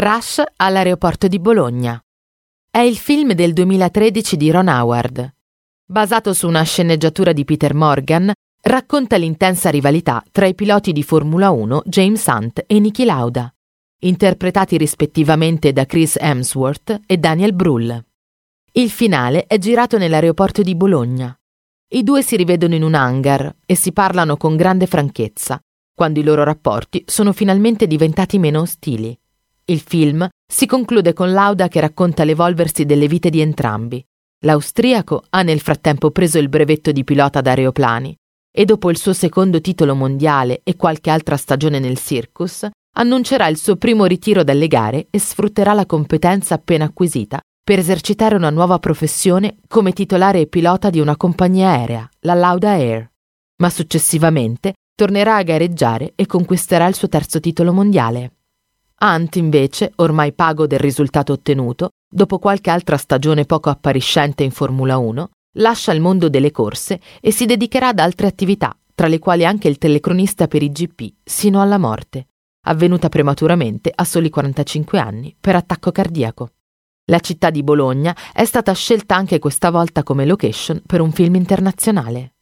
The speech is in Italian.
Rush all'aeroporto di Bologna. È il film del 2013 di Ron Howard. Basato su una sceneggiatura di Peter Morgan, racconta l'intensa rivalità tra i piloti di Formula 1 James Hunt e Niki Lauda, interpretati rispettivamente da Chris Hemsworth e Daniel Brühl. Il finale è girato nell'aeroporto di Bologna. I due si rivedono in un hangar e si parlano con grande franchezza, quando i loro rapporti sono finalmente diventati meno ostili. Il film si conclude con Lauda che racconta l'evolversi delle vite di entrambi. L'austriaco ha nel frattempo preso il brevetto di pilota d'aeroplani e dopo il suo secondo titolo mondiale e qualche altra stagione nel circus, annuncerà il suo primo ritiro dalle gare e sfrutterà la competenza appena acquisita per esercitare una nuova professione come titolare e pilota di una compagnia aerea, la Lauda Air. Ma successivamente tornerà a gareggiare e conquisterà il suo terzo titolo mondiale. Hunt, invece, ormai pago del risultato ottenuto, dopo qualche altra stagione poco appariscente in Formula 1, lascia il mondo delle corse e si dedicherà ad altre attività, tra le quali anche il telecronista per i GP, sino alla morte, avvenuta prematuramente a soli 45 anni per attacco cardiaco. La città di Bologna è stata scelta anche questa volta come location per un film internazionale.